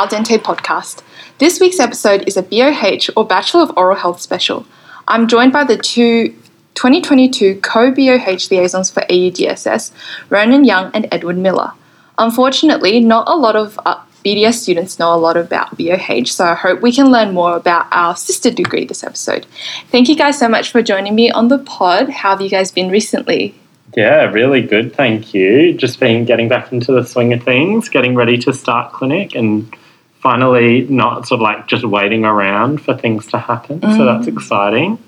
Al Dente podcast. This week's episode is a BOH or Bachelor of Oral Health special. I'm joined by the two 2022 co BOH liaisons for AUDSS, Ronan Young and Edward Miller. Unfortunately, not a lot of uh, BDS students know a lot about BOH, so I hope we can learn more about our sister degree this episode. Thank you guys so much for joining me on the pod. How have you guys been recently? Yeah, really good, thank you. Just been getting back into the swing of things, getting ready to start clinic and finally not sort of like just waiting around for things to happen. Mm. So that's exciting.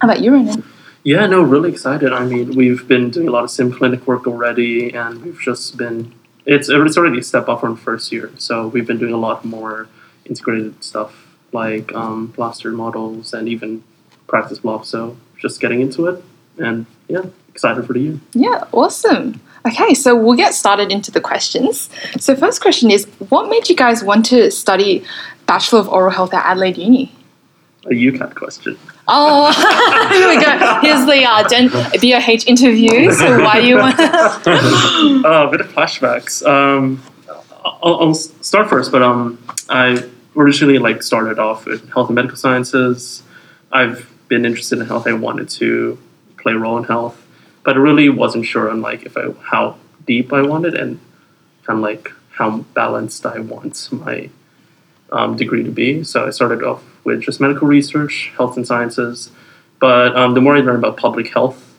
How about you, Ronan? Yeah, no, really excited. I mean, we've been doing a lot of sim clinic work already, and we've just been it's it's already a step up from first year. So we've been doing a lot more integrated stuff like um, plaster models and even practice blocks. So just getting into it, and yeah, excited for the year. Yeah, awesome. Okay, so we'll get started into the questions. So first question is, what made you guys want to study Bachelor of Oral Health at Adelaide Uni? A UCAT question. Oh, here we go. Here's the uh, Den- BOH interview. So why do you want? uh, a bit of flashbacks. Um, I'll, I'll, start first, but um, I originally like started off with health and medical sciences. I've been interested in health. I wanted to play a role in health, but I really wasn't sure on like if I how deep I wanted and kind of like how balanced I want my um, degree to be. So I started off with just medical research, health and sciences. But um, the more I learned about public health,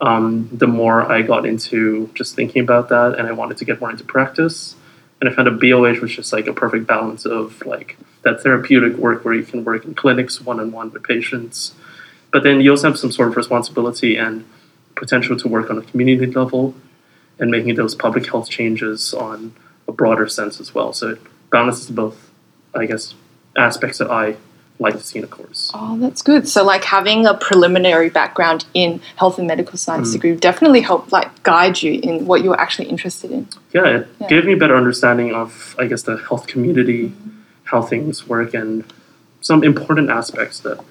um, the more I got into just thinking about that, and I wanted to get more into practice. And I found a BOH was just like a perfect balance of like that therapeutic work where you can work in clinics one on one with patients, but then you also have some sort of responsibility and potential to work on a community level and making those public health changes on a broader sense as well. So it balances both, I guess, aspects that I like to see in a course. Oh, that's good. So, like having a preliminary background in health and medical science mm. degree definitely helped like guide you in what you were actually interested in. Yeah, it yeah. gave me a better understanding of, I guess, the health community, mm. how things work, and some important aspects that,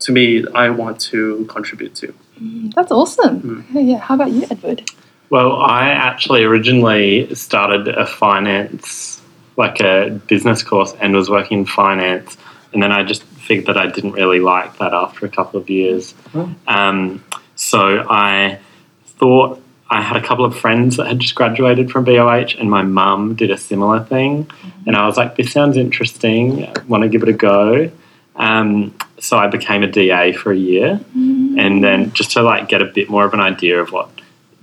to me, I want to contribute to. Mm, that's awesome. Mm. Okay, yeah. How about you, Edward? Well, I actually originally started a finance like a business course and was working in finance. And then I just figured that I didn't really like that after a couple of years. Oh. Um, so I thought I had a couple of friends that had just graduated from BOH, and my mum did a similar thing. Mm-hmm. And I was like, this sounds interesting. I want to give it a go. Um, so I became a DA for a year, mm-hmm. and then just to like get a bit more of an idea of what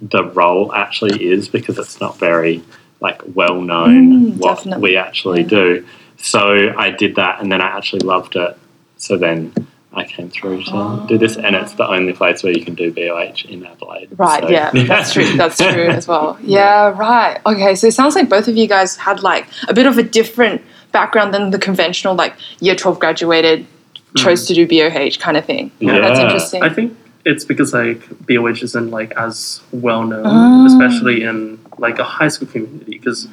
the role actually is, because it's not very like well known mm, what definitely. we actually yeah. do. So I did that, and then I actually loved it. So then I came through to oh. do this, and it's the only place where you can do BOH in Adelaide. Right, so. yeah, that's true. That's true as well. Yeah, right. Okay, so it sounds like both of you guys had like a bit of a different background than the conventional, like year 12 graduated, chose mm. to do BOH kind of thing. Yeah. That's interesting. I think it's because like BOH isn't like as well known, oh. especially in like a high school community. Because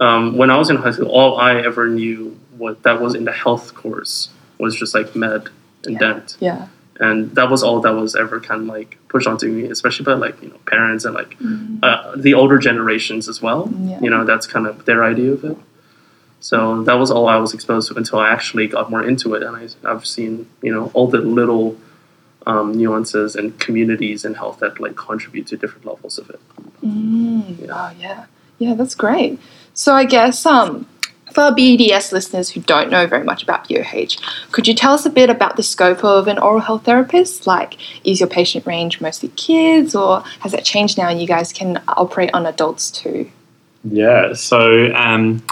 um, when I was in high school, all I ever knew what that was in the health course was just like med and yeah. dent. Yeah. And that was all that was ever kind of like pushed onto me, especially by like you know parents and like mm. uh, the older generations as well. Yeah. You know that's kind of their idea of it. So that was all I was exposed to until I actually got more into it, and I, I've seen you know all the little um, nuances and communities in health that like contribute to different levels of it. Mm, yeah. Oh yeah, yeah, that's great. So I guess um, for BDS listeners who don't know very much about BOH, could you tell us a bit about the scope of an oral health therapist? Like, is your patient range mostly kids, or has that changed now? and You guys can operate on adults too. Yeah. So. Um,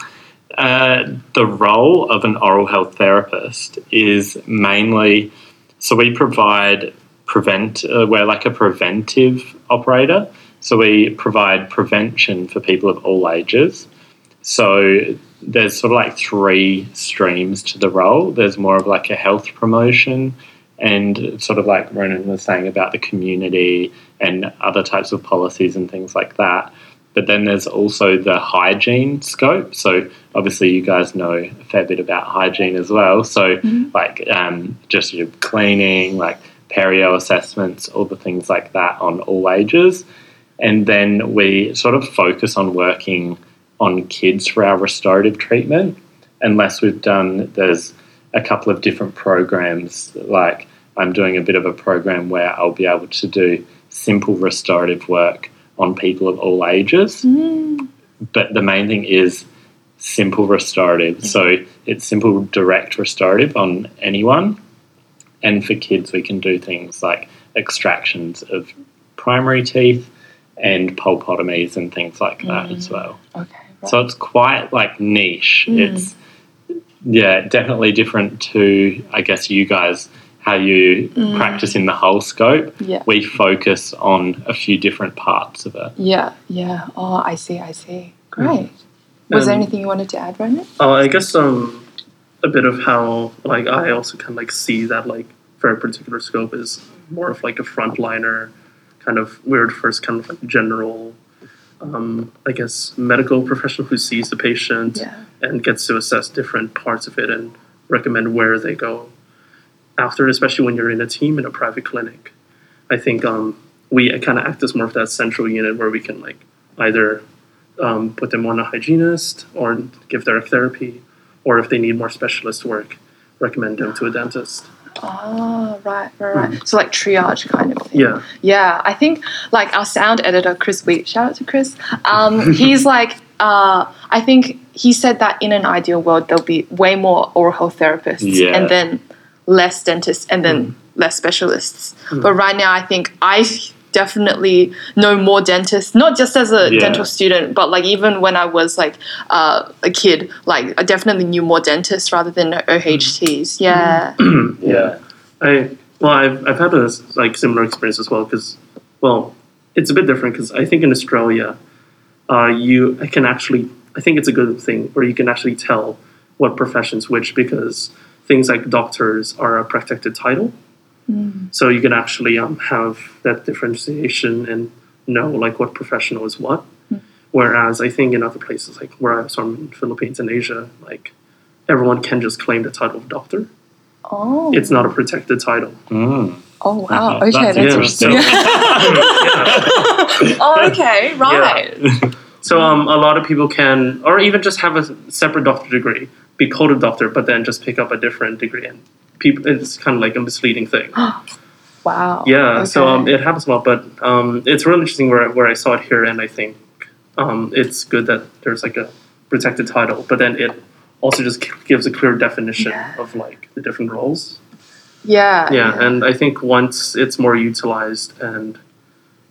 uh, the role of an oral health therapist is mainly so we provide prevent. Uh, we're like a preventive operator. So we provide prevention for people of all ages. So there's sort of like three streams to the role. There's more of like a health promotion and sort of like Ronan was saying about the community and other types of policies and things like that. But then there's also the hygiene scope. So obviously, you guys know a fair bit about hygiene as well. So mm-hmm. like um, just your cleaning, like perio assessments, all the things like that on all ages. And then we sort of focus on working on kids for our restorative treatment. unless we've done, there's a couple of different programs. Like I'm doing a bit of a program where I'll be able to do simple restorative work on people of all ages. Mm. But the main thing is simple restorative. So it's simple direct restorative on anyone. And for kids, we can do things like extractions of primary teeth and pulpotomies and things like that as well. Okay. Right. So it's quite like niche. Mm. It's yeah, definitely different to I guess you guys how you Mm. practice in the whole scope. yeah. We focus on a few different parts of it. Yeah. Yeah. Oh, I see. I see. Great. Was there Um, anything you wanted to add, Ronan? Uh, I guess um, a bit of how like I also kind of like see that like for a particular scope is more of like a frontliner, kind of weird first kind of like general, um, I guess medical professional who sees the patient Yeah. and gets to assess different parts of it and recommend where they go after, especially when you're in a team in a private clinic. I think um, we kind of act as more of that central unit where we can like either um, put them on a hygienist or give direct therapy, or if they need more specialist work, recommend them to a dentist. Oh, right, right, right. So like triage kind of thing. Yeah, Yeah, I think like our sound editor, Chris Wheat, shout out to Chris. Um, he's like, uh, I think he said that in an ideal world, there'll be way more oral health therapists Yeah. and then less dentists and then less specialists. But right now, I think I definitely know more dentists, not just as a Yeah. dental student, but like even when I was like uh, a kid, like I definitely knew more dentists rather than OHTs. Yeah. Yeah. I well, I've I've had a like similar experience as well because well, it's a bit different because I think in Australia, uh, you can actually I think it's a good thing where you can actually tell what professions which because things like doctors are a protected title, so you can actually um, have that differentiation and know like what professional is what. Whereas I think in other places like where I was from in Philippines and Asia, like everyone can just claim the title of doctor. Oh. It's not a protected title. Mm. Oh wow. Okay, Okay, that's that's, interesting. interesting. Yeah. oh, okay, right. So um, a lot of people can, or even just have a separate doctor degree, be called a doctor, but then just pick up a different degree, and people, it's kind of like a misleading thing. Wow. Yeah, so um, it happens a lot, but um, it's really interesting where where I saw it here, and I think um, it's good that there's like a protected title, but then it also just gives a clear definition Yeah. of like the different roles. yeah. Yeah, and I think once it's more utilized and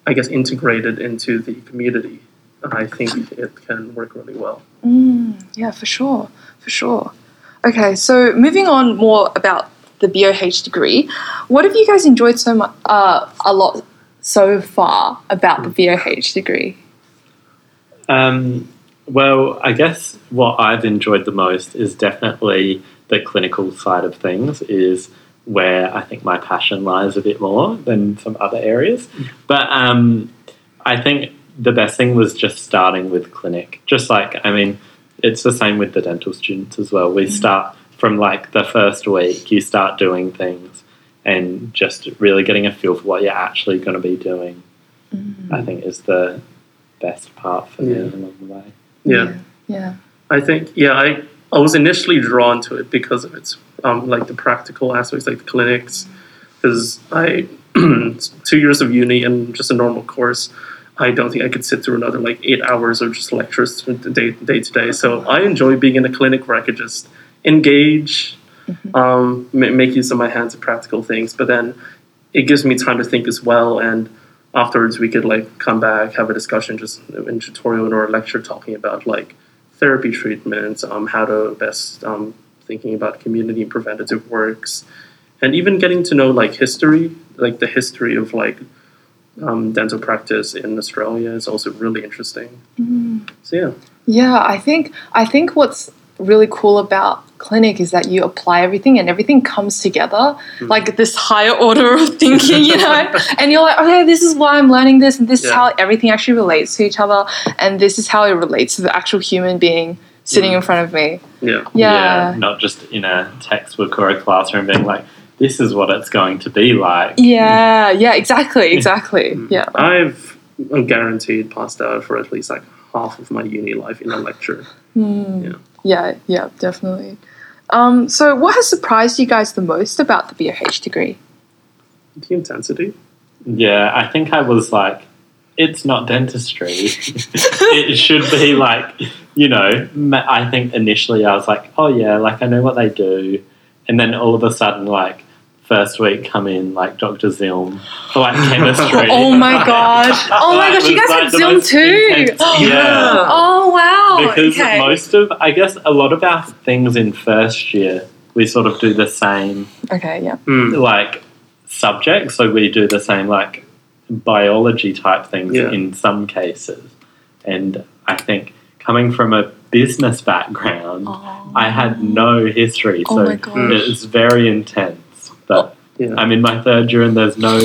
I guess integrated into the community, I think it can work really well. Mm, yeah, for sure, for sure. Okay, so moving on more about the BOH degree, what have you guys enjoyed so much, uh, a lot so far about the BOH degree? Um, well, I guess what I've enjoyed the most is definitely the clinical side of things, is where I think my passion lies a bit more than some other areas. But um, I think the best thing was just starting with clinic. Just like, I mean, it's the same with the dental students as well. We start from like the first week, you start doing things and just really getting a feel for what you're actually going to be doing. I think is the best part for me Yeah. along the way. Yeah, Yeah. I think yeah, I I was initially drawn to it because of its um, like the practical aspects, like the clinics, because I two years of uni and just a normal course. I don't think I could sit through another like eight hours of just lectures from day day to day. So I enjoy being in a clinic where I could just engage, um, ma- make use of my hands at practical things. But then it gives me time to think as well. And afterwards, we could like come back, have a discussion, just in tutorial or a lecture, talking about like therapy treatments, um, how to best um, thinking about community and preventative works, and even getting to know like history, like the history of like um, dental practice in Australia is also really interesting. Mm-hmm. So yeah, Yeah, I think I think what's really cool about clinic is that you apply everything and everything comes together mm. like this higher order of thinking, you know. and you're like, okay, this is why I'm learning this, and this is how everything actually relates to each other, and this is how it relates to the actual human being sitting mm. in front of me. yeah, Yeah. Not just in a textbook or a classroom being like, this is what it's going to be like. Yeah, yeah, exactly, exactly. Yeah. I've guaranteed passed out for at least like half of my uni life in a lecture. Hmm. Yeah. Yeah, yeah, definitely. Um, so, what has surprised you guys the most about the BOH degree? The intensity. Yeah, I think I was like, it's not dentistry. it should be like, you know, I think initially I was like, oh yeah, like I know what they do. And then all of a sudden, like, first week come in, like Dr. Zilm for like chemistry. Oh my gosh! Oh my gosh! You guys like, had the Zoom too. intense- yeah. Oh wow! Because okay. most of, I guess, a lot of our things in first year, we sort of do the same okay, yeah. Hmm. like subjects. So we do the same like biology type things Yeah. in some cases. And I think coming from a business background, Oh. I had no history, Oh so my gosh. it's very intense. But Yeah. I'm in my third year and there's no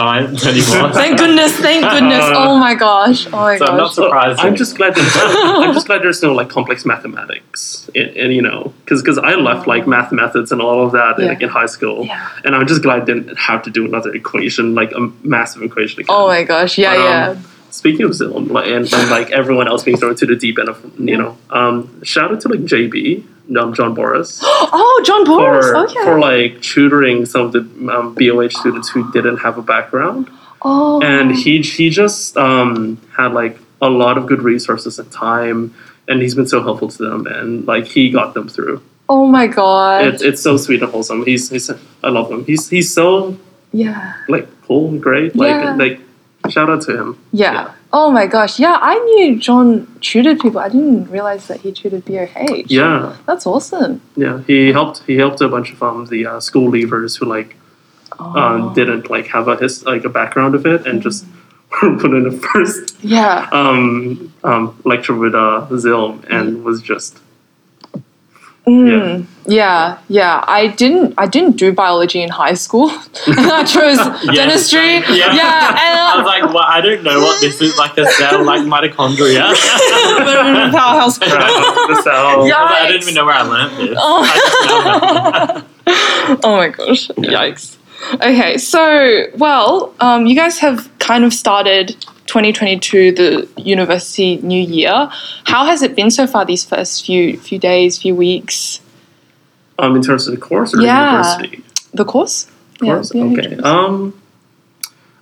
science anymore. Thank goodness! Thank goodness! Oh my gosh! Oh my So I'm not gosh! surprised. I'm just glad. That, I'm just glad there's no like complex mathematics, and, and you know, because I left like math methods and all of that in, like, in high school, Yeah. and I'm just glad I didn't have to do another equation, like a massive equation again. Oh my gosh! Yeah, But, um, yeah. Speaking of Zilm and, and like everyone else being thrown to the deep end of you know, um, shout out to like JB, um, John Boris, Oh, John Boris. for okay. for like tutoring some of the um, BOH students who didn't have a background, oh. and he he just um, had like a lot of good resources and time, and he's been so helpful to them, and like he got them through. Oh my god. It's it's so sweet and wholesome. He's he's I love him. He's he's so yeah. like cool and great. Like Yeah. like shout out to him. yeah. Yeah. Oh my gosh. Yeah, I knew John tutored people. I didn't realize that he tutored BOH. Yeah. That's awesome. Yeah, he helped. He helped a bunch of um the uh, school leavers who like Oh. um, didn't like have a his like a background of it and just were put in the first Yeah. um, um, lecture with uh, Zilm and was just Mm, yeah, yeah. I didn't. I didn't do biology in high school. I chose dentistry. Yeah. Yeah, I was like, well, I don't know what this is like a cell, like mitochondria. uh, powerhouse. the cell. Yeah. I didn't even know where I learned this. Oh. I just know oh my gosh! Yikes. Okay, so well, um, you guys have kind of started 2022, the university new year. How has it been so far? These first few few days, few weeks. Um, in terms of the course or Yeah. university The course. course. Yeah, okay. Um,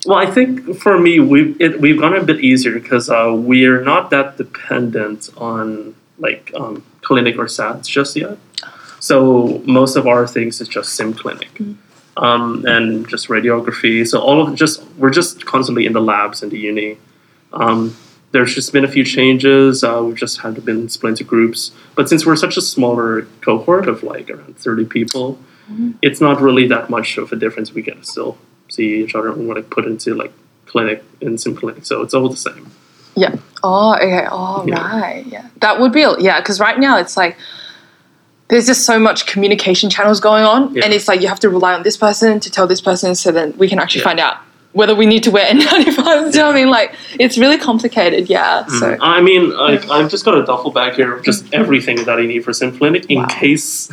well, I think for me, we've it, we've gone a bit easier because uh, we're not that dependent on like um, clinic or SATs just yet. So most of our things is just sim clinic. Um, and just radiography. So all of just we're just constantly in the labs in the uni. Um, there's just been a few changes. Uh, we've just had to been split into groups. But since we're such a smaller cohort of like around 30 people, it's not really that much of a difference. We can still see each other and want to put into like clinic and sim clinic. So it's all the same. Yeah. Oh, okay. Oh, Yeah. right. Yeah. That would be, yeah, because right now it's like there's just so much communication channels going on, Yeah. and it's like you have to rely on this person to tell this person so then we can actually Yeah. find out whether we need to wear N95s. Do you know what I mean? Like, it's really complicated. Yeah. So, I mean, like I've just got a duffel bag here of just everything that I need for sim clinic in Wow. case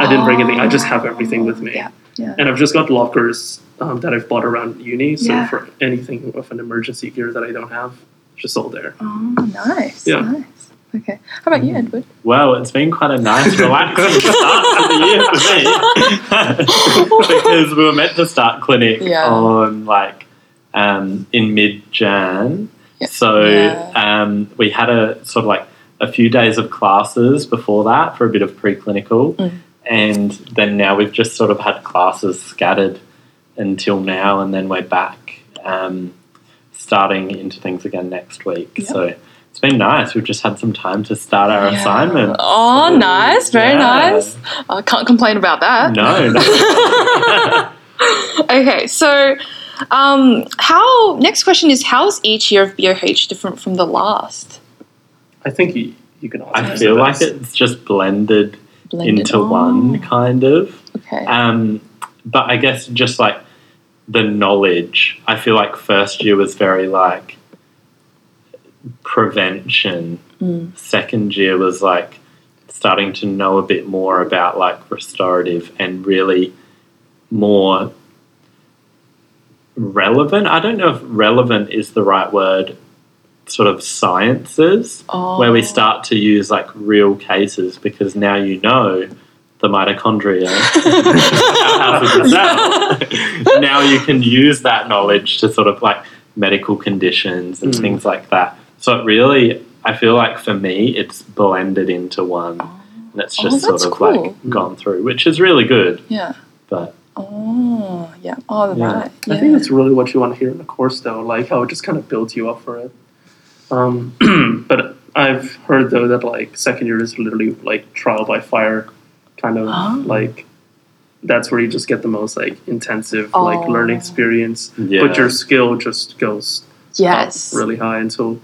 I didn't bring anything. I just have everything with me. Yeah. Yeah. And I've just got lockers um, that I've bought around uni. So Yeah. for anything of an emergency gear that I don't have, it's just all there. Oh, nice. Yeah. Nice. Okay. How about you, Edward? Well, it's been quite a nice, relaxing start to the year for me because we were meant to start clinic Yeah. on like um, in mid Jan. Yeah. So Yeah. um, we had a sort of like a few days of classes before that for a bit of preclinical, Mm. and then now we've just sort of had classes scattered until now, and then we're back um, starting into things again next week. Yeah. So. It's been nice. We've just had some time to start our Yeah. assignment. Oh, nice. Very Yeah. nice. I can't complain about that. No, no. okay, so um, how next question is how is each year of BOH different from the last? I think you, you can. I feel this. like it's just blended, Blended. into Oh, one kind of. Okay. Um, but I guess just like the knowledge, I feel like first year was very like prevention. Mm. Second year was like starting to know a bit more about like restorative and really more relevant. I don't know if relevant is the right word sort of sciences Oh. where we start to use like real cases because now you know the mitochondria how to cell. now you can use that knowledge to sort of like medical conditions and Mm. things like that so it really i feel like for me it's blended into one and it's Oh, just sort of cool. like gone through which is really good Yeah. but Oh, yeah. Oh, Yeah. right. I think that's really what you want to hear in the course, though. Like how it just kind of builds you up for it. Um, but I've heard though that like second year is literally like trial by fire, kind of Oh. like that's where you just get the most like intensive like Oh. learning experience. yeah But your skill just goes yes. up really high until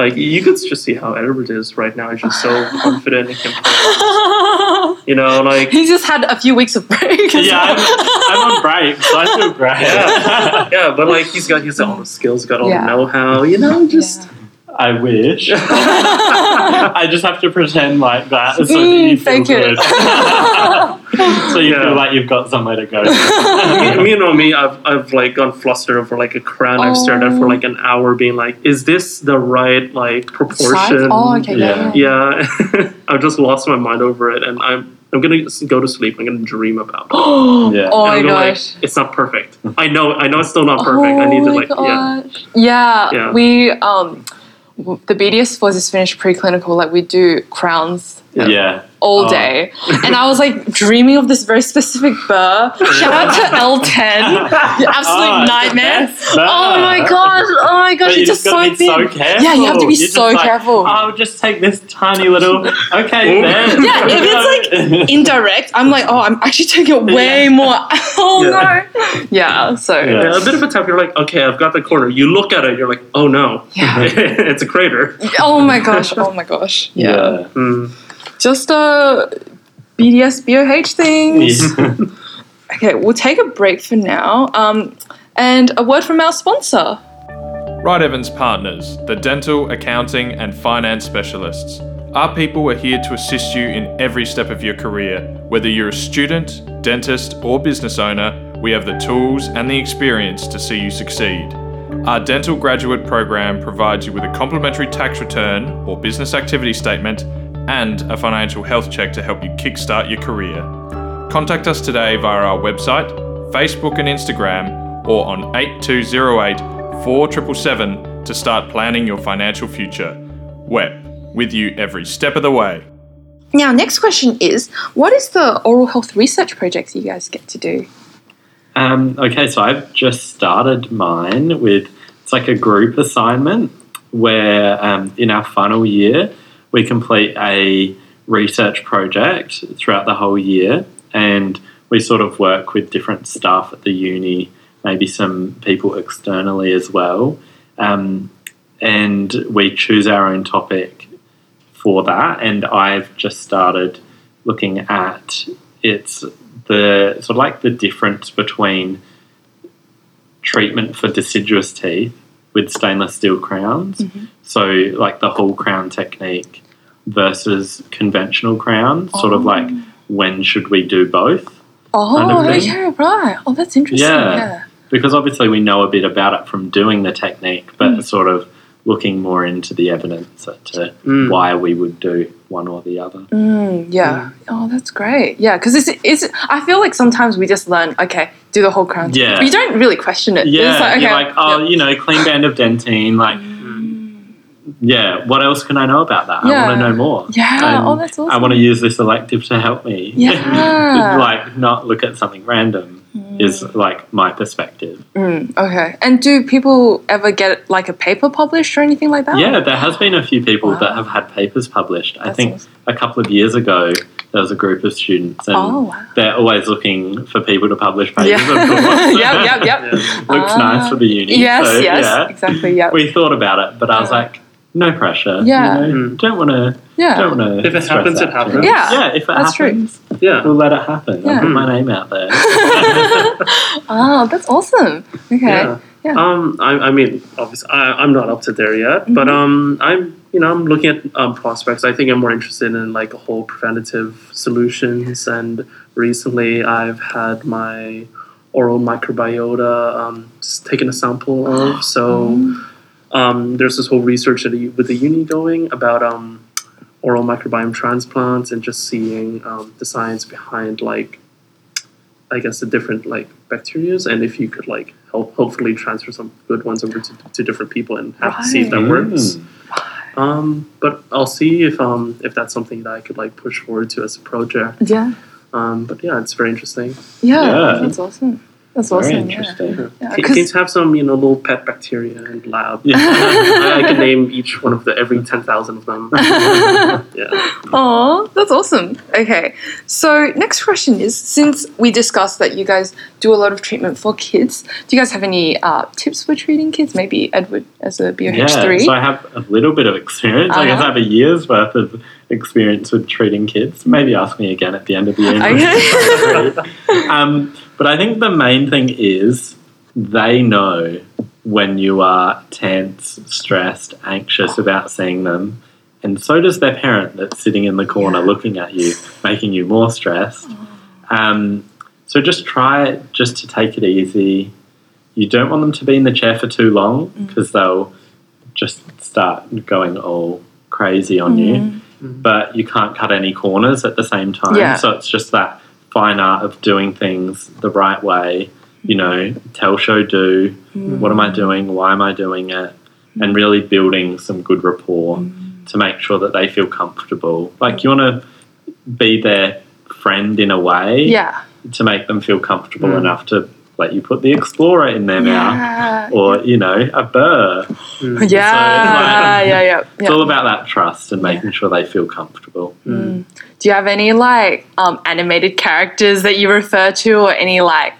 like you could just see how Edward is right now. He's just so confident and can play. You know, like he just had a few weeks of break. as yeah I'm, well. I'm on break so i feel great yeah, yeah, but like he's got he's got all the skills, got all Yeah. the know-how. You know, just. i wish I just have to pretend like that so that Mm, you feel fake it. good. So you Yeah. feel like you've got somewhere to go. me, me, you know me, I've, I've like gone flustered over like a crown. I've stared at for like an hour, being like, "Is this the right like proportion?" Size? Oh, okay. Yeah. Yeah. Yeah, I've just lost my mind over it, and I'm I'm gonna go to sleep. I'm gonna dream about it. Yeah. Oh my I'm like, gosh. it's not perfect. I know, I know, it's still not perfect. I need to Oh like, my yeah, gosh. Yeah. Yeah. We um the BDS was is finished preclinical, like we do crowns Yeah. Yeah. all Oh. day. and I was like dreaming of this very specific burr. Shout out to L10. The absolute Oh, nightmare. Oh my gosh. Oh my gosh. But you It's just just so gotta be thin. so careful. Yeah, you have to be You're just so like, careful. Oh, just take this tiny little. Okay, Ooh. then. Yeah, if it's like indirect, I'm like, oh, I'm actually taking it way more. Oh Yeah. no. Yeah. So Yeah. Yeah, a bit of a tap. You're like, okay, I've got the corner. You look at it, you're like, oh no, Yeah. it's a crater. Oh my gosh. Oh my gosh. Yeah. yeah. Mm. Just a BDS BOH things. Okay, we'll take a break for now. Um, and a word from our sponsor. Wright Evans Partners, the dental, accounting, and finance specialists. Our people are here to assist you in every step of your career. Whether you're a student, dentist, or business owner, we have the tools and the experience to see you succeed. Our dental graduate program provides you with a complimentary tax return or business activity statement and a financial health check to help you kickstart your career. Contact us today via our website, Facebook and Instagram, or on 8208 4777 to start planning your financial future. WEP, with you every step of the way. Now, next question is what is the oral health research project you guys get to do? Um, okay, so I've just started mine with it's like a group assignment where um, in our final year we complete a research project throughout the whole year and we sort of work with different staff at the uni, maybe some people externally as well. Um, and we choose our own topic for that. And I've just started looking at it's the sort of like the difference between treatment for deciduous teeth with stainless steel crowns. Mm-hmm. So, like the whole crown technique versus conventional crowns, sort of like oh. when should we do both? Oh, Kind of okay, right. Oh, that's interesting. Yeah. Yeah. Because obviously we know a bit about it from doing the technique, but mm. sort of looking more into the evidence as to Mm. why we would do one or the other. Mm, yeah. Oh, that's great. Yeah, because it's, it's. I feel like sometimes we just learn. Okay, do the whole crown. Yeah. But you don't really question it. Yeah, It's like, okay, you're like, oh, yep. you know, clean band of dentine. Like, yeah, what else can I know about that? Yeah. I want to know more. Yeah, And oh, that's awesome. I want to use this elective to help me. Yeah. like, not look at something random is like my perspective. Mm, okay. And do people ever get like a paper published or anything like that? Yeah, there has been a few people that have had papers published. I think awesome. a couple of years ago there was a group of students and Oh, wow. they're always looking for people to publish papers. Yeah. of course. yep, yep, yep. Yeah. Looks Ah. nice for the uni. Yes, so, yes, yeah. exactly. Yeah, We thought about it, but I was like, no pressure. Yeah. You know? Mm. Don't want to. yeah. Don't want to. If it happens, it happens. Yeah, Yeah. If it that's true. happens, Yeah. we'll let it happen. Yeah. I'll put my name out there. Oh, that's awesome. Okay. Yeah. Yeah. Um, I, I mean, obviously, I, I'm not up to there yet, but Mm-hmm. um, I'm, you know, I'm looking at um, prospects. I think I'm more interested in like a whole preventative solutions. And recently, I've had my oral microbiota um, taken a sample of. So, um, there's this whole research at the, with the uni going about um, oral microbiome transplants and just seeing um, the science behind like I guess the different like bacterias and if you could like help hopefully transfer some good ones over to, to different people and have to see if that Right. works. Um, but I'll see if um if that's something that I could like push forward to as a project. Yeah. Um, but yeah, it's very interesting. Yeah. Yeah. That's awesome. That's Very awesome. interesting. Yeah. Yeah, Can, 'cause- can have some you know little pet bacteria in the lab. Yeah. I can name each one of the every ten thousand of them. yeah. Oh, that's awesome. Okay, so next question is since we discussed that you guys do a lot of treatment for kids, do you guys have any uh, tips for treating kids? Maybe Edward as a BOH3? Yeah, so I have a little bit of experience. I guess Uh-huh. I have a year's worth of experience with treating kids. Maybe ask me again at the end of the year. Okay. um, but I think the main thing is they know when you are tense, stressed, anxious about seeing them. And so does their parent that's sitting in the corner looking at you, making you more stressed. Um, so just try just to take it easy. You don't want them to be in the chair for too long because they'll just start going all crazy on you. But you can't cut any corners at the same time. Yeah. So it's just that fine art of doing things the right way. You know, tell, show, do. What am I doing? Why am I doing it? And really building some good rapport to make sure that they feel comfortable. Like you want to be their friend in a way yeah. to make them feel comfortable Mm. enough to let you put the explorer in their mouth Yeah. or you know a burr. Mm. Yeah. like- yeah. Yeah. It's all about that trust and making sure they feel comfortable. Do you have any like um, animated characters that you refer to, or any like?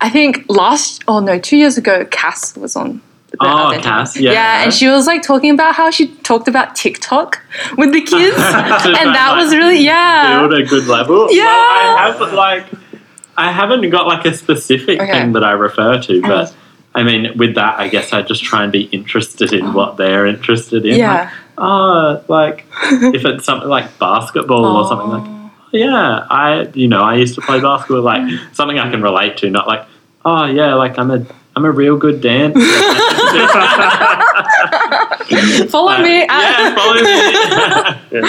I think last, oh no, two years ago, Cass was on. the Oh, event. Cass, yeah. yeah, and she was like talking about how she talked about TikTok with the kids, and that was really yeah. build a good level. Yeah. Well, I have like I haven't got like a specific Okay. thing that I refer to, but I mean with that I guess I just try and be interested in what they're interested in. Yeah. Like, oh, like if it's something like basketball or something like yeah, I you know, I used to play basketball like something I can relate to, not like, oh yeah, like I'm a I'm a real good dancer. Follow me. yeah, follow me. Yeah.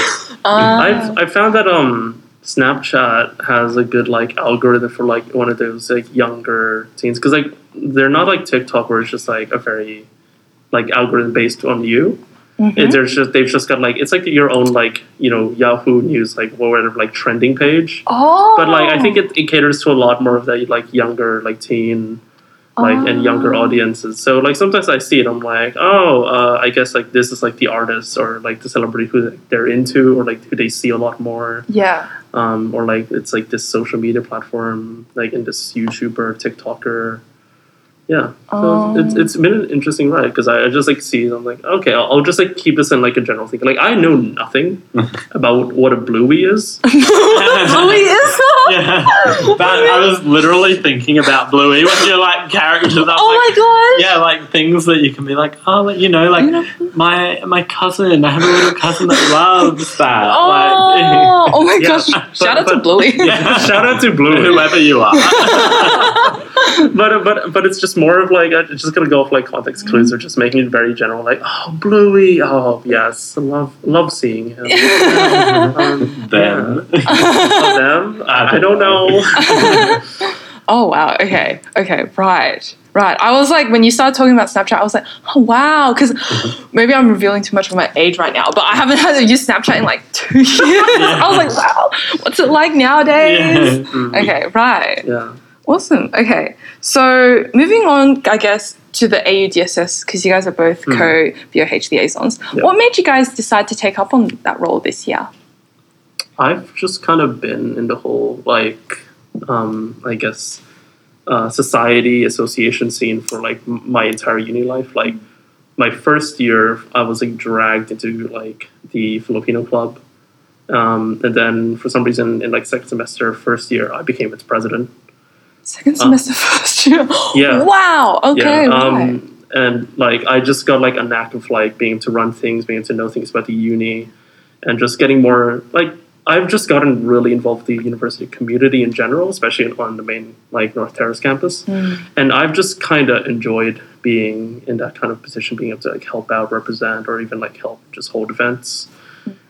Uh, I've I found that um Snapchat has a good like algorithm for like one of those like younger teens because like they're not like TikTok where it's just like a very like algorithm based on you. Mm-hmm. There's just they've just got like it's like your own like you know Yahoo News like whatever like trending page. oh, But like I think it, it caters to a lot more of the like younger like teen like and younger Oh. audiences. So like sometimes I see it, I'm like, oh, uh, I guess like this is like the artist or like the celebrity who they're into or like who they see a lot more, yeah. um, or like it's like this social media platform, like in this YouTuber, TikToker. Yeah, so Oh. it's, um. it's been an interesting ride because I, I just like see. I'm like, okay, I'll, I'll just like keep this in like a general thing. Like I know nothing about what a bluey is. Bluey is. Yeah, that, I was literally thinking about Bluey when you're like characters. I was oh like, my god. yeah, like things that you can be like, oh, like, you know, like my my cousin. I have a little cousin that loves that. Oh, Like, oh my Yeah, gosh! but- Shout out to Bluey. yeah, Shout out to Bluey. whoever you are. but but but it's just more of like it's just gonna go off like context clues Mm. or just making it very general like oh bluey oh yes love love seeing him um, Them. yeah. them I, I don't know Oh wow. Okay. Okay. Right. Right. I was like, when you started talking about Snapchat, I was like, oh wow, because maybe I'm revealing too much of my age right now, but I haven't had to use Snapchat in like two years. I was like, wow, what's it like nowadays? Mm, Okay. Right. yeah Awesome. Okay. So moving on, I guess, to the AUDSS, because you guys are both Hmm. co BOH liaisons. What made you guys decide to take up on that role this year? I've just kind of been in the whole like um I guess uh, society association scene for like my entire uni life like my first year I was like dragged into like the Filipino club um, and then for some reason in like second semester first year I became its president Second semester, first year. Uh, Yeah. Wow. Okay. yeah right. um, and like I just got like a knack of like being able to run things being able to know things about the uni and just getting more like I've just gotten really involved with the university community in general, especially on the main like North Terrace campus. Mm. And I've just kind of enjoyed being in that kind of position, being able to like help out, represent, or even like help just hold events.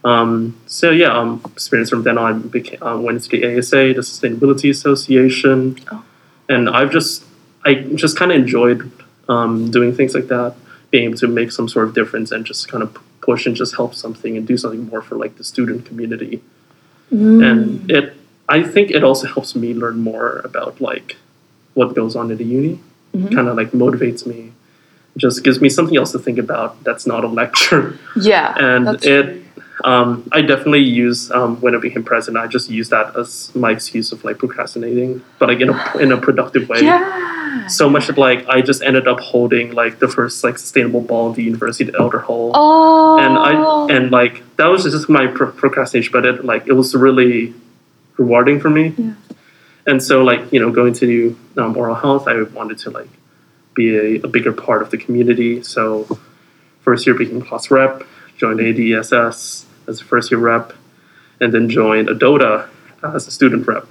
Um, so yeah, um, experience from then on became, um, went to the ASA, the Sustainability Association, Oh. and I've just I just kind of enjoyed um, doing things like that, being able to make some sort of difference and just kind of push and just help something and do something more for like the student community. And it, I think it also helps me learn more about like what goes on in the uni. Kind of like motivates me, just gives me something else to think about. That's not a lecture, Yeah. and it. true. Um, I definitely use um, when I became president. I just use that as my excuse of like procrastinating, but like in a in a productive way Yeah. so much that like I just ended up holding like the first like sustainable ball in the University of Elder Hall, Oh. and I and like that was just my pro- procrastination, but it like it was really rewarding for me. Yeah. And so like you know going to um, oral health, I wanted to like be a, a bigger part of the community. So first year became class rep, joined ADSS as a first year rep, and then joined ADOHTA as a student rep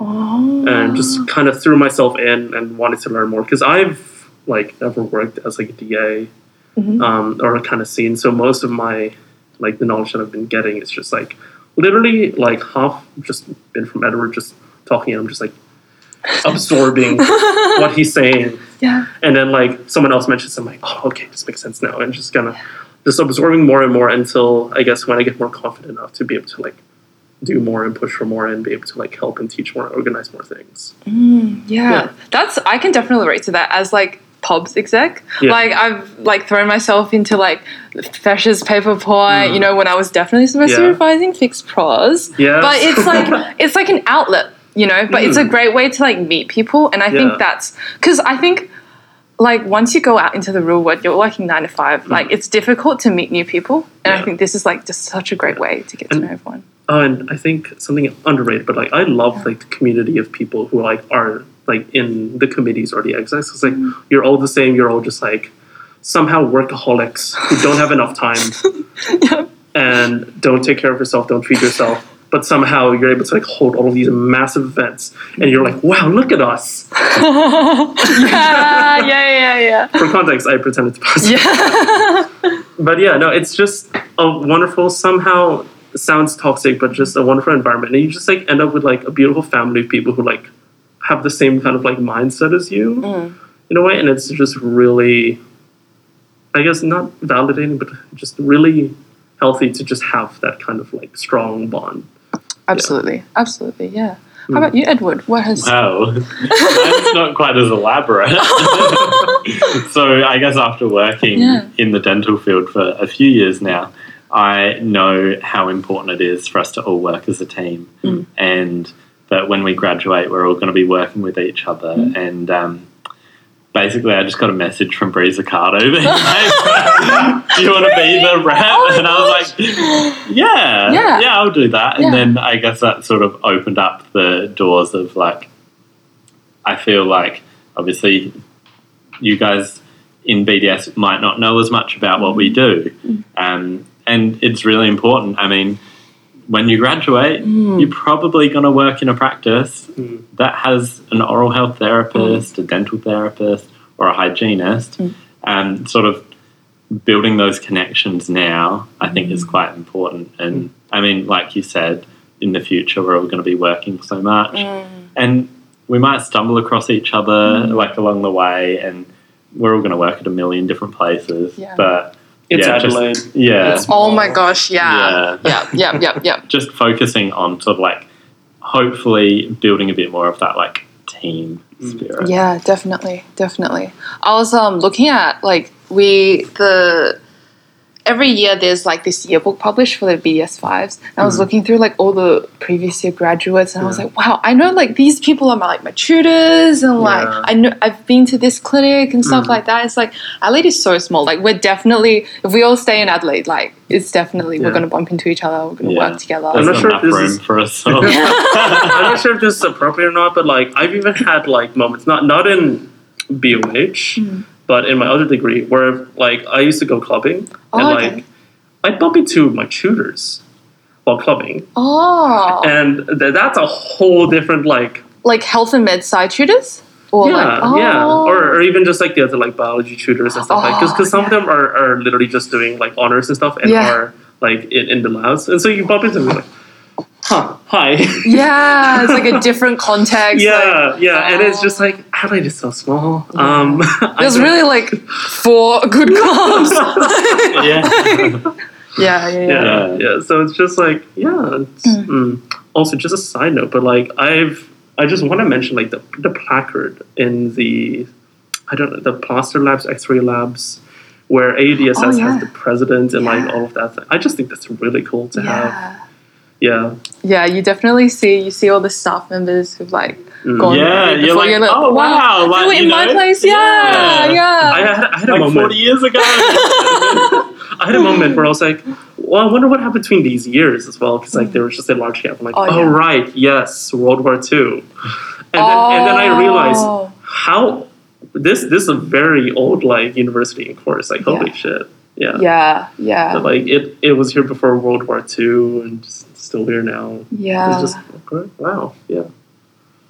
Oh. and just kind of threw myself in and wanted to learn more because I've like never worked as like a DA Mhm. um, or kind of seen. So most of my like the knowledge that I've been getting is just like literally like half just been from Edward just talking and I'm just like absorbing what he's saying Yeah. and then like someone else mentions I'm like oh okay this makes sense now and just kind of just absorbing more and more until I guess when I get more confident enough to be able to like do more and push for more and be able to like help and teach more and organize more things Yeah. Yeah. That's I can definitely relate to that as like pubs exec. Yeah. Like I've like thrown myself into like Freshers paper point, you know, when I was definitely semester Mm. Yeah. advising fixed pros. Yes. But it's like it's like an outlet, you know, but it's a great way to like meet people and I Mm. Yeah. think that's cuz I think like once you go out into the real world, you're working 9 to 5, like it's difficult to meet new people and I Mm. Think this is like just such a great way to get to know everyone. Oh, and I think something underrated, but like I love like the community of people who like are like in the committees or the execs. It's like you're all the same. You're all just like somehow workaholics who don't have enough time Yeah. and don't take care of yourself, don't feed yourself. But somehow you're able to like hold all of these massive events, and you're like, "Wow, look at us!" yeah, yeah, yeah, yeah. For context, I pretended to pass. Yeah. but yeah, no, it's just a wonderful. Somehow sounds toxic, but just a wonderful environment, and you just like end up with like a beautiful family of people who like have the same kind of like mindset as you Mm. in a way, and it's just really, I guess, not validating, but just really healthy to just have that kind of like strong bond. Absolutely, absolutely, yeah. Hmm. How about you, Edward? What has? Wow, mine's not quite as elaborate. so I guess after working Yeah. in the dental field for a few years now, I know how important it is for us to all work as a team, Mm. and that when we graduate, we're all going to be working with each other. Mm. And um, basically, I just got a message from Bree Zaccardo. being like, Do you want to be the rep? Oh and I was like, yeah, Yeah. yeah, I'll do that. Yeah. And then I guess that sort of opened up the doors of like, I feel like obviously you guys in BDS might not know as much about what we do. Um, and it's really important. I mean, when you graduate, hmm. you're probably going to work in a practice Mm. that has an oral health therapist, a dental therapist, or a hygienist. Hmm. And sort of building those connections now, I think, is hmm. quite important. And I mean, like you said, in the future, we're all going to be working so much, and we might stumble across each other like along the way, and we're all going to work at a million different places. Yeah. But It's yeah, just- Adelaide. yeah, It's- Oh my gosh, yeah, Yeah. yeah, yeah, yeah, yeah. just focusing on sort of like hopefully building a bit more of that like team spirit. Yeah, definitely, definitely. I was um looking at like we the every year there's like this yearbook published for the BDS fives. And I was looking through like all the previous year graduates, and I was like, wow, I know like these people are my like my tutors, and like I know I've been to this clinic and stuff Mhm. like that. It's like Adelaide is so small. Like we're definitely if we all stay in Adelaide, like it's definitely we're gonna bump into each other. We're gonna Yeah. work together. I'm not not sure if this is- for us all. I'm not sure if this is appropriate or not, but like I've even had like moments, not not in BOH, but in my other degree, where like I used to go clubbing Oh, and okay. like I'd bump into my tutors while clubbing, Oh, and th- that's a whole different like like health and med side tutors, Or yeah, like, yeah, oh. or, or even just like the other like biology tutors and stuff like because Oh, some of them are, are literally just doing like honors and stuff and Yeah. are like in, in the labs and so you bump into them like, huh, hi, yeah, it's like a different context. like- yeah, yeah, and it's just like Adelaide is so small. Um, I There's really like four good clubs. Yeah. yeah, yeah, yeah. yeah, Yeah. yeah. So it's just like yeah. It's, mm. Also, just a side note, but like I've I just want to mention like the the placard in the I don't know the plaster labs, X-ray labs, where ADSS Oh, yeah. has the president and like all of that. I just think that's really cool to have. Yeah. Yeah. Yeah, you definitely see you see all the staff members who've like Mm. gone Yeah, there you're before, like, oh, wow, they like, were you in my place. Yeah, Yeah. yeah. I had, I had a like moment. 40 years ago. I had a moment where I was like, well, I wonder what happened between these years as well, because like there was just a large gap. I'm like, Oh, oh, yeah. right, yes, World War II. And then, and then I realized Oh. how this this is a very old like university and course. Like holy Yeah. shit, yeah. Yeah, yeah, But, like it it was here before World War II and just still here now. yeah, It's just okay, wow, yeah.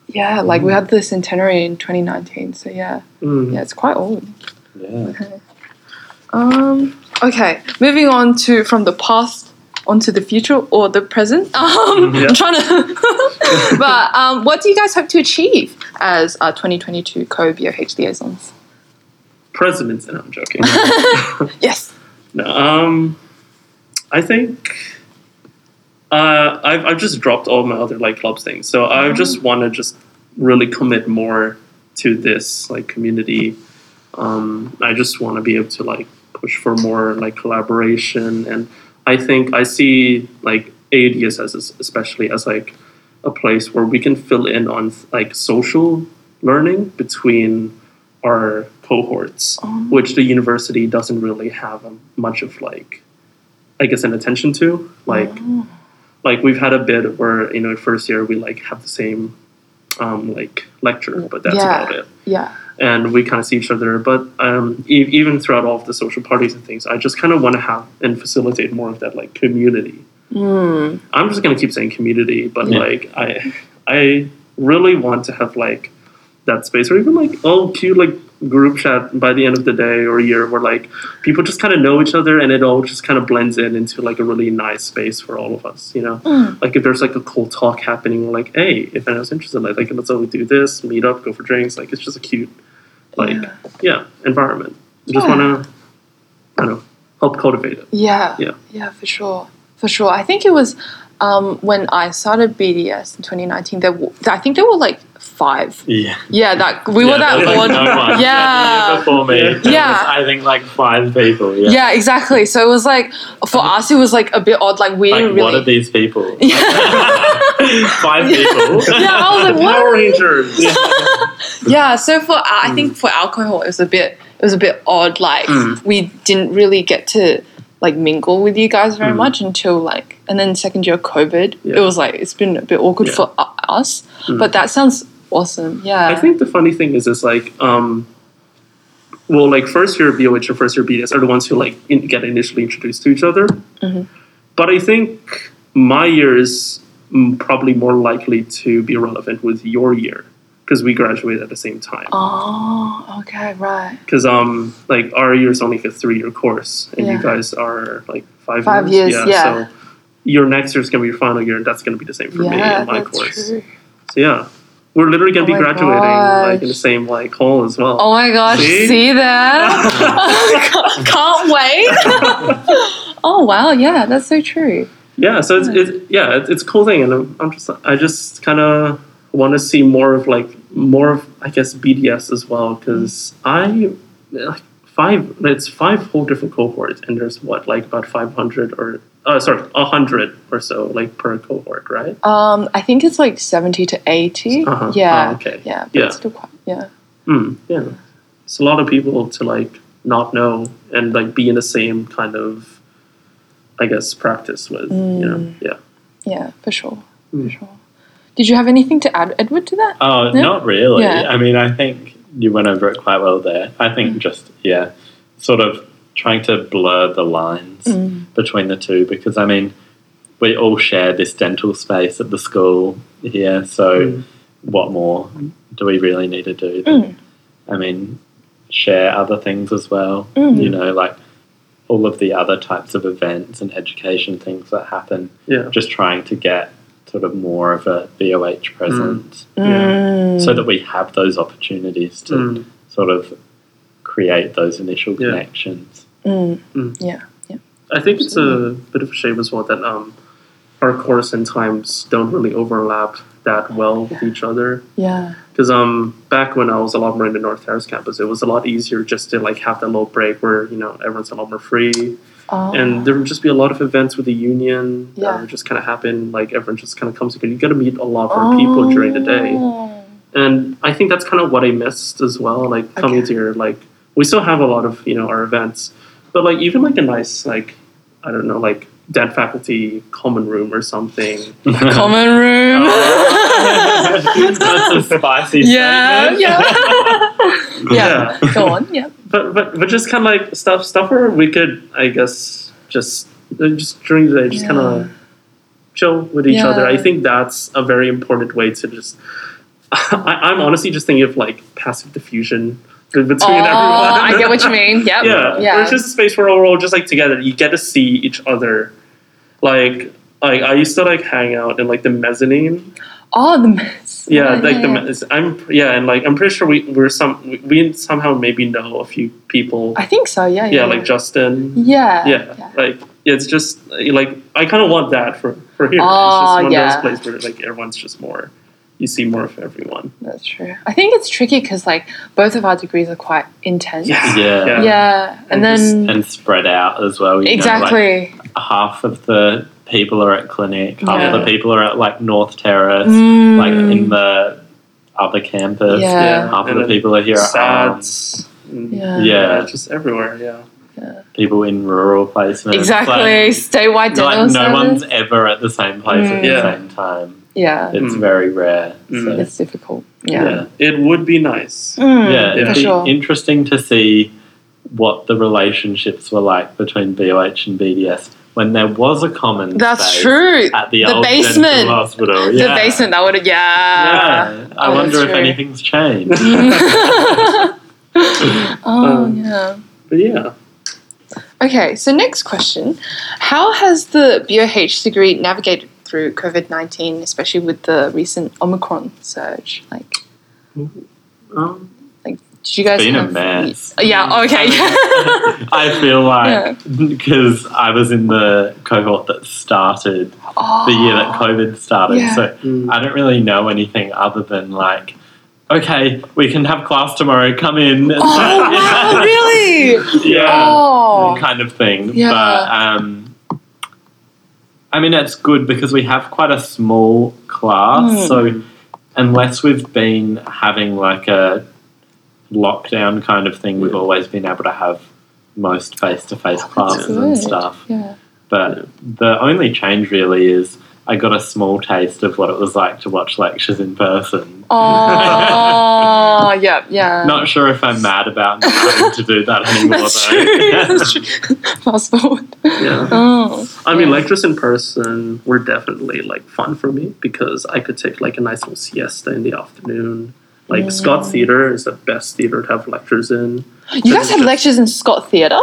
yeah. Like we had the centenary in 2019, so yeah, Mm. yeah, it's quite old. yeah. Okay. Um. Okay, moving on to from the past onto the future or the present. Um, Yeah. I'm trying to. but um, what do you guys hope to achieve as uh, 2022 co-BOH liaisons? Presidents, and I'm joking. Yes. No, um, I think uh, I've I've just dropped all my other like clubs things, so I just want to just really commit more to this like community. Um, I just want to be able to like push for more like collaboration, and I think I see like ADSS as- especially as like a place where we can fill in on like social learning between our cohorts, which the university doesn't really have um, much of like, I guess, an attention to. Like, like we've had a bit where you know, first year we like have the same, um, like lecture, but that's Yeah. about it. Yeah. And we kind of see each other, but um, e- even throughout all of the social parties and things, I just kind of want to have and facilitate more of that like community. Mm. I'm just gonna keep saying community, but Yeah. like I I really want to have like that space or even like oh cute like group chat by the end of the day or year where like people just kind of know each other and it all just kind of blends in into like a really nice space for all of us, you know? Mm. Like if there's like a cool talk happening, we're like, hey, if anyone's interested, like, like let's all do this, meet up, go for drinks. Like it's just a cute like Yeah. yeah, environment. I just Yeah. wanna I don't know, help cultivate it. Yeah. Yeah. Yeah, for sure. For sure. I think it was um, when I started BDS in 2019. There, w- I think there were like five. Yeah. Yeah, that we were that there was bored. like no one. Yeah. The before me. there Yeah. was, I think like five people. Yeah. Yeah, exactly. So it was like for us, it was like a bit odd. Like we Like, didn't really. what are these people? Yeah. five people. yeah, I was like, what? Power Rangers. Yeah, so for our, I think for alcohol it was a bit it was a bit odd. Like Mm. we didn't really get to like mingle with you guys very Mm. much until like and then second year COVID. Yeah. It was like it's been a bit awkward Yeah. for us, Mm. but that sounds awesome. Yeah, I think the funny thing is, is like, um, well, like first year BOH and first year BDS are the ones who like in, get initially introduced to each other. Mhm. But I think my year is mm, probably more likely to be relevant with your year because we graduate at the same time. Oh, okay, right. Because um, like our year is only like a three year course, and Yeah. you guys are like five, Five years, yeah. So your next year is gonna be your final year, and that's gonna be the same for me in my course. true. So yeah, we're literally gonna Oh be graduating like in the same like hall as well. Oh my gosh, See? see, that? can't, can't wait. oh wow, yeah, that's so true. yeah, so it's, it's yeah, it's, it's a cool thing, and I'm, I'm just I just kind of want to see more of like more of I guess BDS as well because I like five it's five whole different cohorts, and there's what like about five hundred or uh, sorry a hundred or so like per cohort, right? Um, I think it's like seventy to 80 Uh-huh. Yeah, Oh, okay. yeah, but Yeah. it's still quite yeah. Mm, yeah, it's a lot of people to like not know and like be in the same kind of I guess practice with you know Mm. yeah. Yeah, for sure. Mm. For sure. Did you have anything to add, Edward, to that? Oh, Yeah. not really. Yeah. I mean, I think you went over it quite well there. I Mm. think just, yeah, sort of trying to blur the lines Mm. between the two because, I mean, we all share this dental space at the school here. So Mm. what more do we really need to do? Mm. I mean, share other things as well. Mm. You know, like all of the other types of events and education things that happen. Yeah. Just trying to get sort of more of a BOH presence Mm. so that we have those opportunities to Mm. sort of create those initial Yeah. connections. Mm. Mm. Yeah. Yeah. I think it's a bit of a shame as well that um, our course and times don't really overlap that well with each other. Yeah. Because um, back when I was a lot more in the North Terrace campus, it was a lot easier just to like have that little break where you know everyone's a lot more free, Oh. and there would just be a lot of events with the union Yeah. that would just kind of happen. Like everyone just kind of comes together. You get to meet a lot more people during the day, Oh. and I think that's kind of what I missed as well. Like coming Okay. to here, like we still have a lot of you know our events, but like even like a nice like I don't know like dead faculty common room or something. Common room. That's a spicy yeah, statement. yeah. yeah. Go on. Yeah. but but but just kind of like stuff stuff where we could I guess just uh, just during the day just kind of chill with each other. I think that's a very important way to just. I, I'm honestly just thinking of like passive diffusion be- between Oh, everyone. I get what you mean. Yep. yeah, Yeah. It's just a space where we're all just like together. You get to see each other. Like like I used to like hang out in like the mezzanine. oh, the mess. Yeah, like the mezz- I'm yeah, and like I'm pretty sure we we're some we- we somehow maybe know a few people. I think so. Yeah. yeah, Yeah. like Justin. Yeah. Yeah, like it's just like I kind of want that for for here. Oh, it's just oh, one yeah. of those places where like everyone's just more. You see more of everyone. That's true. I think it's tricky because like both of our degrees are quite intense. Yeah. Yeah. Yeah. Yeah. And, And just- then And spread out as well. you know, like, exactly. half of the people are at clinic, half Yeah. of the people are at like North Terrace, Mm. like in the other campus. Yeah. Half of the people are here at Arms. SADS. Yeah. Yeah. just everywhere. Yeah. Yeah. People in rural places. Exactly. Statewide Like, dental like no service. one's ever at the same place at Mm. the Yeah. same time. Yeah. It's Mm. very rare. Mm. So, It's difficult. Yeah. yeah. It would be nice. Mm, Yeah, it'd for be sure. interesting to see what the relationships were like between BOH and BDS when there was a common That's space true. at the, The old basement. dental hospital. The basement that would have. Yeah. Yeah, I Oh, wonder if true. anything's changed. oh Um, yeah. But yeah. Okay, so next question. How has the BOH degree navigated through COVID 19, especially with the recent Omicron surge? Like, Um, did you guys been a have. mess. Yeah, okay. I feel like because I was in the cohort that started oh, the year that COVID started, Yeah. so mm, I don't really know anything other than like, okay, we can have class tomorrow. Come in. Oh, wow, really? yeah. Oh. kind of thing. Yeah. But um, I mean, it's good because we have quite a small class. Mm. So unless we've been having like a lockdown kind of thing, we've always been able to have most face to face classes and stuff. Yeah. But the only change really is I got a small taste of what it was like to watch lectures in person. Oh, yeah, yeah. Not sure if I'm mad about not having to do that anymore That's though. true. That's true. Fast forward. yeah. Oh. I mean, yeah. lectures in person were definitely like fun for me because I could take like a nice little siesta in the afternoon. Like Scott Theatre is the best theatre to have lectures in. You guys had lectures in Scott Theatre?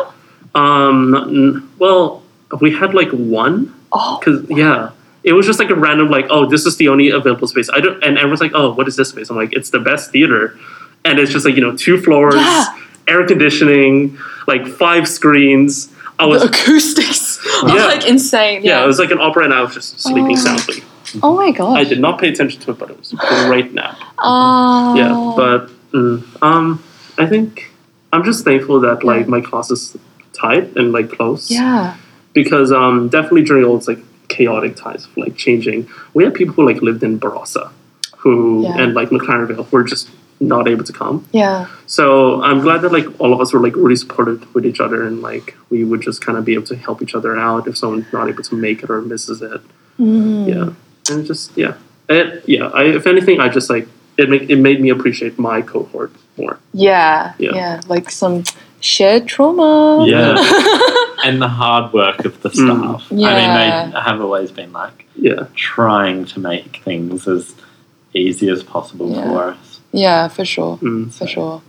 Um, not, n- well, we had like one Oh. because yeah, it was just like a random like, oh, this is the only available space. I don't, and everyone's like, oh, what is this space? I'm like, it's the best theater, and it's just like you know two floors, Yeah. air conditioning, like five screens. I The was acoustics are Yeah. like insane. yeah, Yeah. it was like an opera, and I was just sleeping Oh. soundly. oh my god. I did not pay attention to it, but it was a great nap. Oh. Yeah, but mm, um, I think I'm just thankful that like my class is tight and like close. Yeah. because um, definitely during all its like chaotic times of like changing, we had people who like lived in Barossa, who Yeah. and like McLaren Vale who were just not able to come. Yeah. So I'm glad that like all of us were like really supportive with each other and like we would just kind of be able to help each other out if someone's not able to make it or misses it. Mm. Yeah, and just yeah, it, yeah. I, if anything, I just like it. Make, it made me appreciate my cohort more. Yeah. Yeah. Yeah. Like some shared trauma. Yeah. and the hard work of the Mm. staff. I mean, they have always been like Yeah, trying to make things as easy as possible Yeah. for us. Yeah, for sure. Mm. For sure.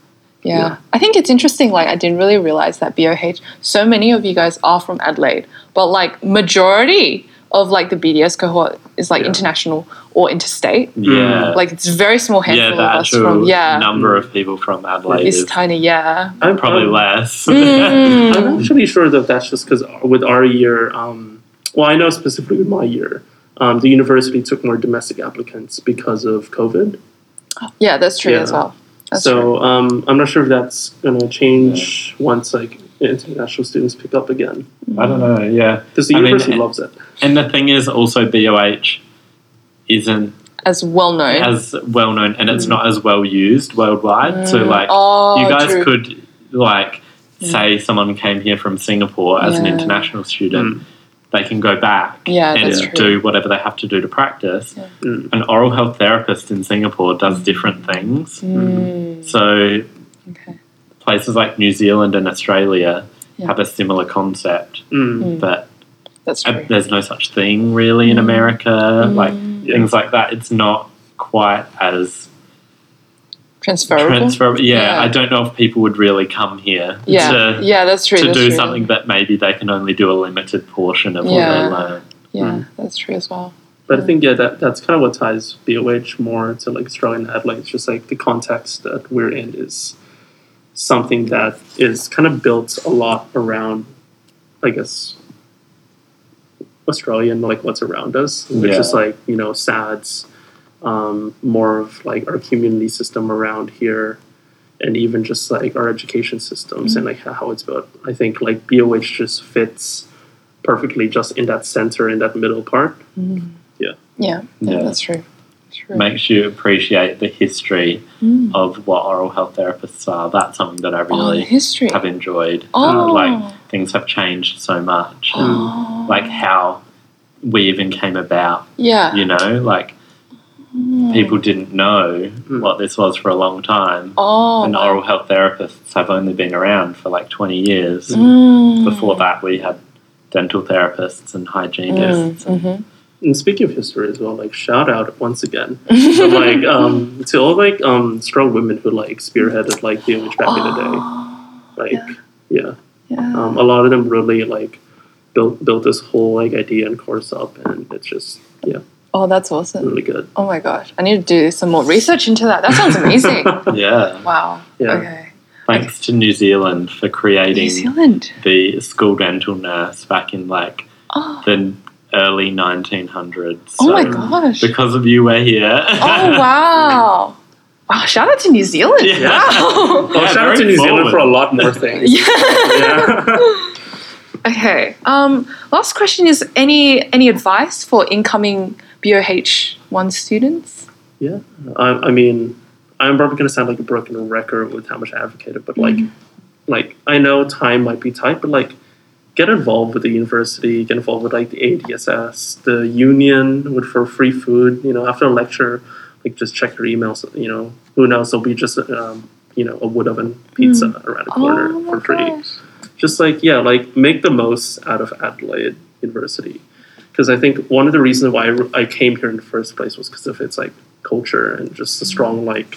Yeah. Yeah. I think it's interesting. Like, I didn't really realize that BOH, so many of you guys are from Adelaide, but like, majority of like the BDS cohort is like Yeah. international or interstate. Yeah. Like, it's a very small yeah, handful the of us actual from, yeah, number of people from Adelaide it's is tiny, yeah. I'm probably I'm, less. Mm. I'm actually sure that that's just because with our year, um, well, I know specifically with my year, um, the university took more domestic applicants because of COVID. Yeah, that's true Yeah. as well. That's so um, I'm not sure if that's going to change once like international students pick up again I don't know, yeah. because the I mean, university it- loves it. And the thing is, also, BOH isn't As well known. as well known and it's not as well used worldwide. So, Mm. like, oh, you guys true. could, like, say someone came here from Singapore as an international student. Mm. They can go back Yeah, and do whatever they have to do to practice. Yeah. Mm. An oral health therapist in Singapore does different things. Mm, So, okay. Places like New Zealand and Australia Yeah. have a similar concept, Mm. But That's uh, true. there's no such thing really in Mm. America. Like Mm. Yeah. things like that, it's not quite as transferable. transferable. Yeah, Yeah. I don't know if people would really come here yeah, to, yeah, that's true. to that's do true. something that maybe they can only do a limited portion of Yeah. what they learn. Yeah, Mm. that's true as well. But I think yeah, that that's kind of what ties BOH more to like Australian Adelaide. It's just like the context that we're in is something that is kind of built a lot around, I guess, Australia and like what's around us, which Yeah. is like you know SADS, um, more of like our community system around here, and even just like our education systems and like how it's built. I think like BOH just fits perfectly just in that center in that middle part. Yeah, yeah, Yeah. that's true. True. Makes you appreciate the history Mm. of what oral health therapists are. That's something that I Oh, really history. have enjoyed. Oh. Like things have changed so much. and, Oh. Like how we even came about, yeah, you know, like Mm. people didn't know what this was for a long time. Oh, and oral health therapists have only been around for like 20 years. Mm. Before that, we had dental therapists and hygienists. Mm, mhm. And speaking of history as well, like shout out once again to like um to all like um strong women who like spearheaded like the image back in the day. Like yeah. Yeah. Um a lot of them really like built built this whole like idea and course up and it's just yeah, oh, that's awesome. really good. Oh my gosh, I need to do some more research into that. That sounds amazing. Yeah. wow. Yeah. Okay. Thanks to New Zealand for creating New creating Zealand. the school dental nurse back in like Oh, the early 1900s. oh my gosh. Because of you, we're here. Oh wow. Wow, shout out to New Zealand. Yeah. Wow. Oh, Yeah, shout out to New Zealand for a lot more things. yeah. yeah. Okay. Um, last question is any any advice for incoming BOH one students? Yeah, I, I mean, I'm probably gonna sound like a broken record with how much I advocated, but like, like I know time might be tight, but like, get involved with the university, get involved with like the ADSS, the union with for free food. You know, after a lecture, like just check your emails. You know, who knows? There'll be just um, you know a wood oven pizza around the corner oh for free gosh. just like yeah like make the most out of adelaide university because i think one of the reasons why I, I came here in the first place was because of its like culture and just a strong like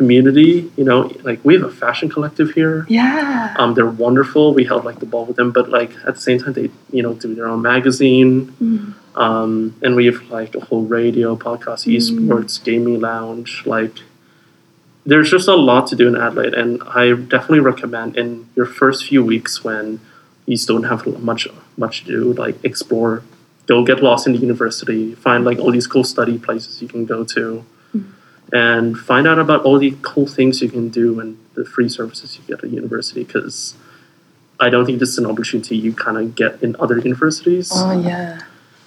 community you know like we have a fashion collective here. Yeah. um, they're wonderful. We held like the ball with them but like at the same time they you know do their own magazine. Mm. um, and we have like a whole radio podcast esports gaming lounge like there's just a lot to do in adelaide and i definitely recommend in your first few weeks when you still don't have much much to do like explore. Go get lost in the university. Find like all these cool study places you can go to and find out about all the cool things you can do and the free services you get at university because i don't think this is an opportunity you kind of get in other universities Oh yeah.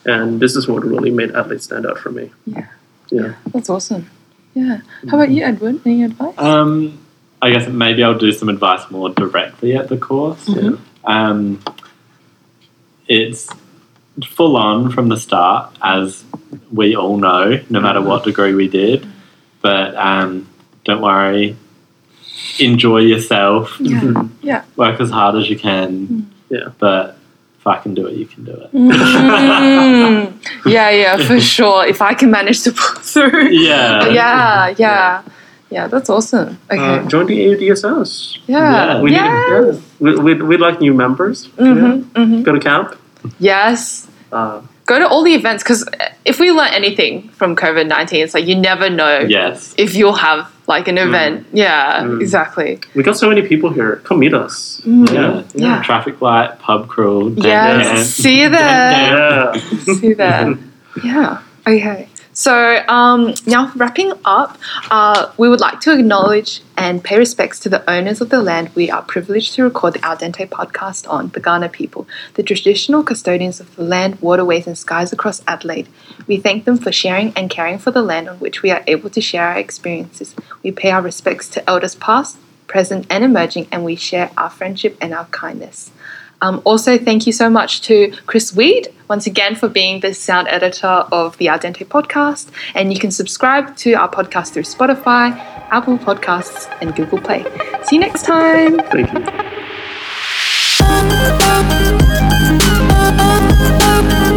and this is what really made Adelaide stand out for me. Yeah. Yeah. That's awesome. Yeah. How about you, Edward? Any advice? Um, I guess maybe I'll do some advice more directly at the course. Mhm. Um, it's full on from the start, as we all know, no matter what degree we did. But um, don't worry, enjoy yourself, Yeah. Yeah. work as hard as you can. Yeah. But if I can do it, you can do it. Mm. yeah, yeah, for sure. If I can manage to pull through. Yeah. Yeah, yeah. Yeah, that's awesome. Okay. Uh, join the AUDSS. yeah. yeah. We yes. need, yeah. We, we'd, we'd like new members. Mhm, mhm. Go to camp. Yes. Uh, Go to all the events because if we learn anything from COVID 19, it's like you never know Yes. if you'll have like an event. Yeah, Mm. exactly. we got so many people here. Come meet us. Mm. Yeah. Yeah. Traffic light, pub crawl. Yes. See you there. Yeah. See you there. Yeah. Okay. So um, now wrapping up, uh, we would like to acknowledge and pay respects to the owners of the land we are privileged to record the Al Dente podcast on, the Kaurna people, the traditional custodians of the land, waterways, and skies across Adelaide. We thank them for sharing and caring for the land on which we are able to share our experiences. We pay our respects to elders past, present, and emerging, and we share our friendship and our kindness. Um, also, thank you so much to Chris Weed once again for being the sound editor of the Al Dente podcast. And you can subscribe to our podcast through Spotify, Apple Podcasts, and Google Play. See you next time. Thank you.